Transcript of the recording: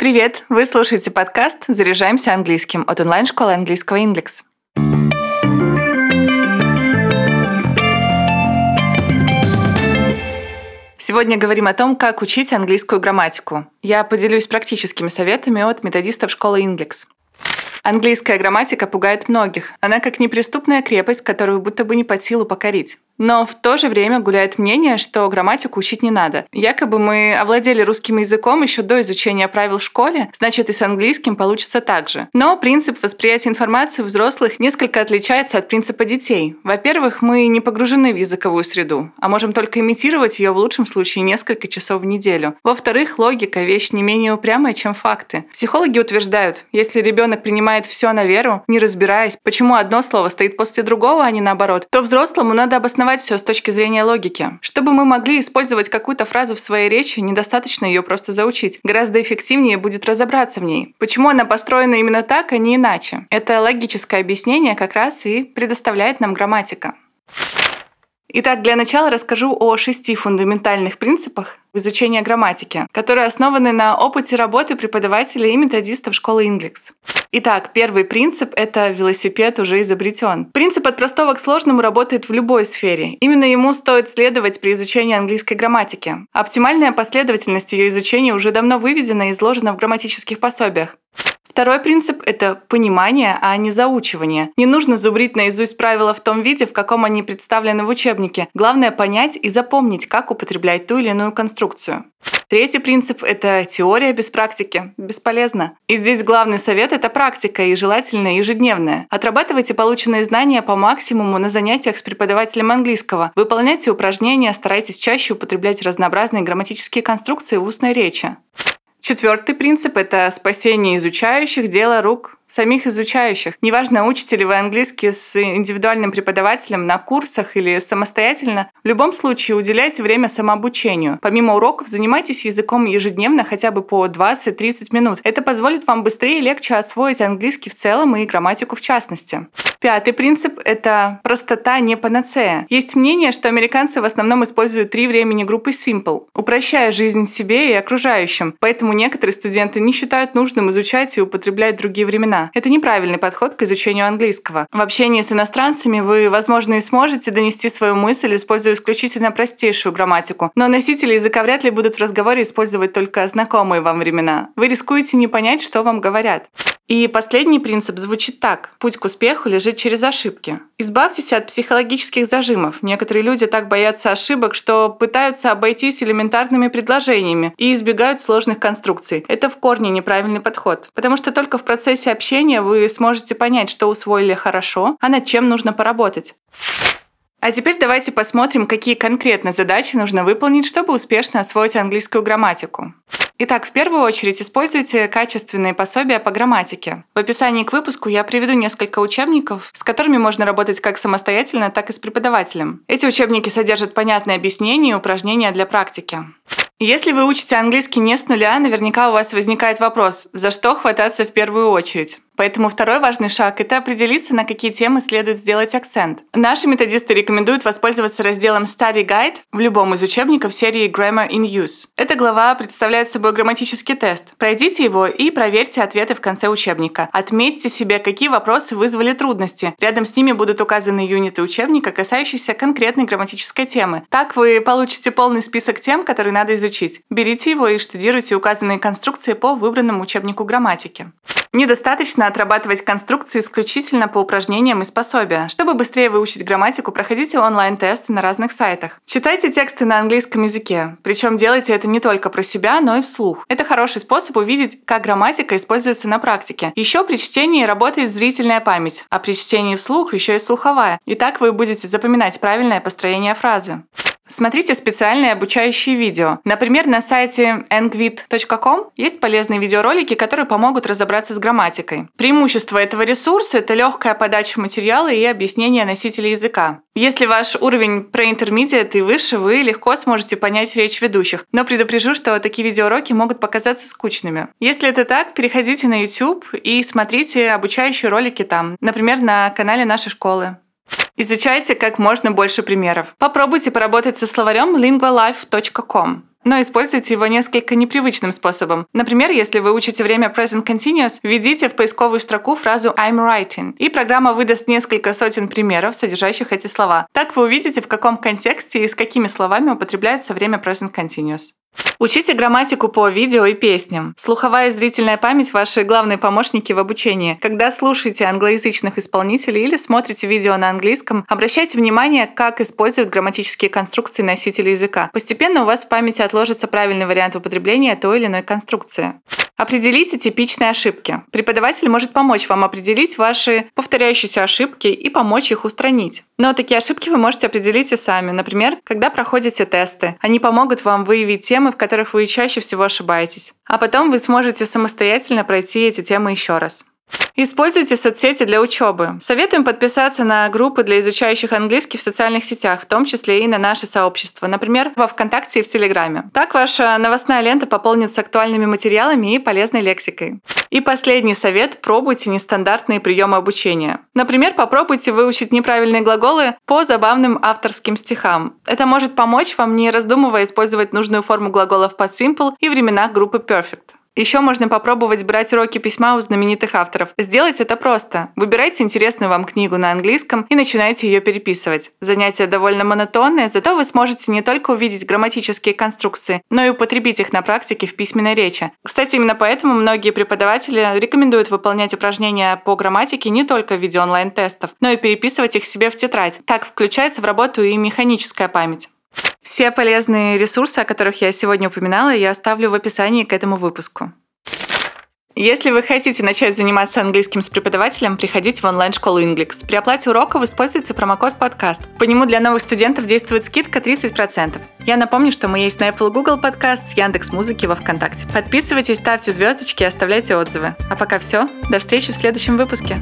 Привет! Вы слушаете подкаст «Заряжаемся английским» от онлайн-школы английского «Индекс». Сегодня говорим о том, как учить английскую грамматику. Я поделюсь практическими советами от методистов школы Индекс. Английская грамматика пугает многих. Она как неприступная крепость, которую будто бы не под силу покорить. Но в то же время гуляет мнение, что грамматику учить не надо. Якобы мы овладели русским языком еще до изучения правил в школе, значит и с английским получится так же. Но принцип восприятия информации у взрослых несколько отличается от принципа детей. Во-первых, мы не погружены в языковую среду, а можем только имитировать ее в лучшем случае несколько часов в неделю. Во-вторых, логика – вещь не менее упрямая, чем факты. Психологи утверждают, если ребенок принимает все на веру, не разбираясь, почему одно слово стоит после другого, а не наоборот, то взрослому надо обосновать осознавать все с точки зрения логики. Чтобы мы могли использовать какую-то фразу в своей речи, недостаточно ее просто заучить. Гораздо эффективнее будет разобраться в ней. Почему она построена именно так, а не иначе? Это логическое объяснение как раз и предоставляет нам грамматика. Итак, для начала расскажу о шести фундаментальных принципах изучения грамматики, которые основаны на опыте работы преподавателей и методистов школы Индекс. Итак, первый принцип — это велосипед уже изобретен. Принцип от простого к сложному работает в любой сфере. Именно ему стоит следовать при изучении английской грамматики. Оптимальная последовательность ее изучения уже давно выведена и изложена в грамматических пособиях. Второй принцип — это понимание, а не заучивание. Не нужно зубрить наизусть правила в том виде, в каком они представлены в учебнике. Главное — понять и запомнить, как употреблять ту или иную конструкцию. Третий принцип — это теория без практики. Бесполезно. И здесь главный совет — это практика, и желательно ежедневная. Отрабатывайте полученные знания по максимуму на занятиях с преподавателем английского. Выполняйте упражнения, старайтесь чаще употреблять разнообразные грамматические конструкции в устной речи. Четвертый принцип – это спасение изучающих, дело рук самих изучающих. Неважно, учите ли вы английский с индивидуальным преподавателем на курсах или самостоятельно, в любом случае уделяйте время самообучению. Помимо уроков, занимайтесь языком ежедневно хотя бы по 20-30 минут. Это позволит вам быстрее и легче освоить английский в целом и грамматику в частности. Пятый принцип – это простота не панацея. Есть мнение, что американцы в основном используют три времени группы simple, упрощая жизнь себе и окружающим. Поэтому некоторые студенты не считают нужным изучать и употреблять другие времена времена. Это неправильный подход к изучению английского. В общении с иностранцами вы, возможно, и сможете донести свою мысль, используя исключительно простейшую грамматику, но носители языка вряд ли будут в разговоре использовать только знакомые вам времена. Вы рискуете не понять, что вам говорят. И последний принцип звучит так. Путь к успеху лежит через ошибки. Избавьтесь от психологических зажимов. Некоторые люди так боятся ошибок, что пытаются обойтись элементарными предложениями и избегают сложных конструкций. Это в корне неправильный подход. Потому что только в процессе общения вы сможете понять, что усвоили хорошо, а над чем нужно поработать. А теперь давайте посмотрим, какие конкретно задачи нужно выполнить, чтобы успешно освоить английскую грамматику. Итак, в первую очередь используйте качественные пособия по грамматике. В описании к выпуску я приведу несколько учебников, с которыми можно работать как самостоятельно, так и с преподавателем. Эти учебники содержат понятные объяснения и упражнения для практики. Если вы учите английский не с нуля, наверняка у вас возникает вопрос, за что хвататься в первую очередь. Поэтому второй важный шаг – это определиться, на какие темы следует сделать акцент. Наши методисты рекомендуют воспользоваться разделом Study Guide в любом из учебников серии Grammar in Use. Эта глава представляет собой грамматический тест. Пройдите его и проверьте ответы в конце учебника. Отметьте себе, какие вопросы вызвали трудности. Рядом с ними будут указаны юниты учебника, касающиеся конкретной грамматической темы. Так вы получите полный список тем, которые надо изучить. Берите его и штудируйте указанные конструкции по выбранному учебнику грамматики. Недостаточно отрабатывать конструкции исключительно по упражнениям из пособия. Чтобы быстрее выучить грамматику, проходите онлайн-тесты на разных сайтах. Читайте тексты на английском языке. Причем делайте это не только про себя, но и вслух. Это хороший способ увидеть, как грамматика используется на практике. Еще при чтении работает зрительная память, а при чтении вслух еще и слуховая. И так вы будете запоминать правильное построение фразы. Смотрите специальные обучающие видео. Например, на сайте engvid.com есть полезные видеоролики, которые помогут разобраться с грамматикой. Преимущество этого ресурса – это легкая подача материала и объяснение носителя языка. Если ваш уровень про интермедиат и выше, вы легко сможете понять речь ведущих. Но предупрежу, что такие видеоуроки могут показаться скучными. Если это так, переходите на YouTube и смотрите обучающие ролики там, например, на канале нашей школы. Изучайте как можно больше примеров. Попробуйте поработать со словарем lingualife.com. Но используйте его несколько непривычным способом. Например, если вы учите время present continuous, введите в поисковую строку фразу I'm writing, и программа выдаст несколько сотен примеров, содержащих эти слова. Так вы увидите, в каком контексте и с какими словами употребляется время present continuous. Учите грамматику по видео и песням. Слуховая и зрительная память – ваши главные помощники в обучении. Когда слушаете англоязычных исполнителей или смотрите видео на английском, обращайте внимание, как используют грамматические конструкции носители языка. Постепенно у вас в памяти отложится правильный вариант употребления той или иной конструкции. Определите типичные ошибки. Преподаватель может помочь вам определить ваши повторяющиеся ошибки и помочь их устранить. Но такие ошибки вы можете определить и сами. Например, когда проходите тесты. Они помогут вам выявить темы, в которых вы чаще всего ошибаетесь. А потом вы сможете самостоятельно пройти эти темы еще раз. Используйте соцсети для учебы. Советуем подписаться на группы для изучающих английский в социальных сетях, в том числе и на наше сообщество, например, во ВКонтакте и в Телеграме. Так ваша новостная лента пополнится актуальными материалами и полезной лексикой. И последний совет – пробуйте нестандартные приемы обучения. Например, попробуйте выучить неправильные глаголы по забавным авторским стихам. Это может помочь вам, не раздумывая, использовать нужную форму глаголов по simple и временах группы perfect. Еще можно попробовать брать уроки письма у знаменитых авторов. Сделать это просто. Выбирайте интересную вам книгу на английском и начинайте ее переписывать. Занятие довольно монотонное, зато вы сможете не только увидеть грамматические конструкции, но и употребить их на практике в письменной речи. Кстати, именно поэтому многие преподаватели рекомендуют выполнять упражнения по грамматике не только в виде онлайн-тестов, но и переписывать их себе в тетрадь. Так включается в работу и механическая память. Все полезные ресурсы, о которых я сегодня упоминала, я оставлю в описании к этому выпуску. Если вы хотите начать заниматься английским с преподавателем, приходите в онлайн-школу Inglix. При оплате уроков используйте промокод подкаст. По нему для новых студентов действует скидка 30%. Я напомню, что мы есть на Apple Google Podcast, Яндекс Музыки во Вконтакте. Подписывайтесь, ставьте звездочки и оставляйте отзывы. А пока все. До встречи в следующем выпуске.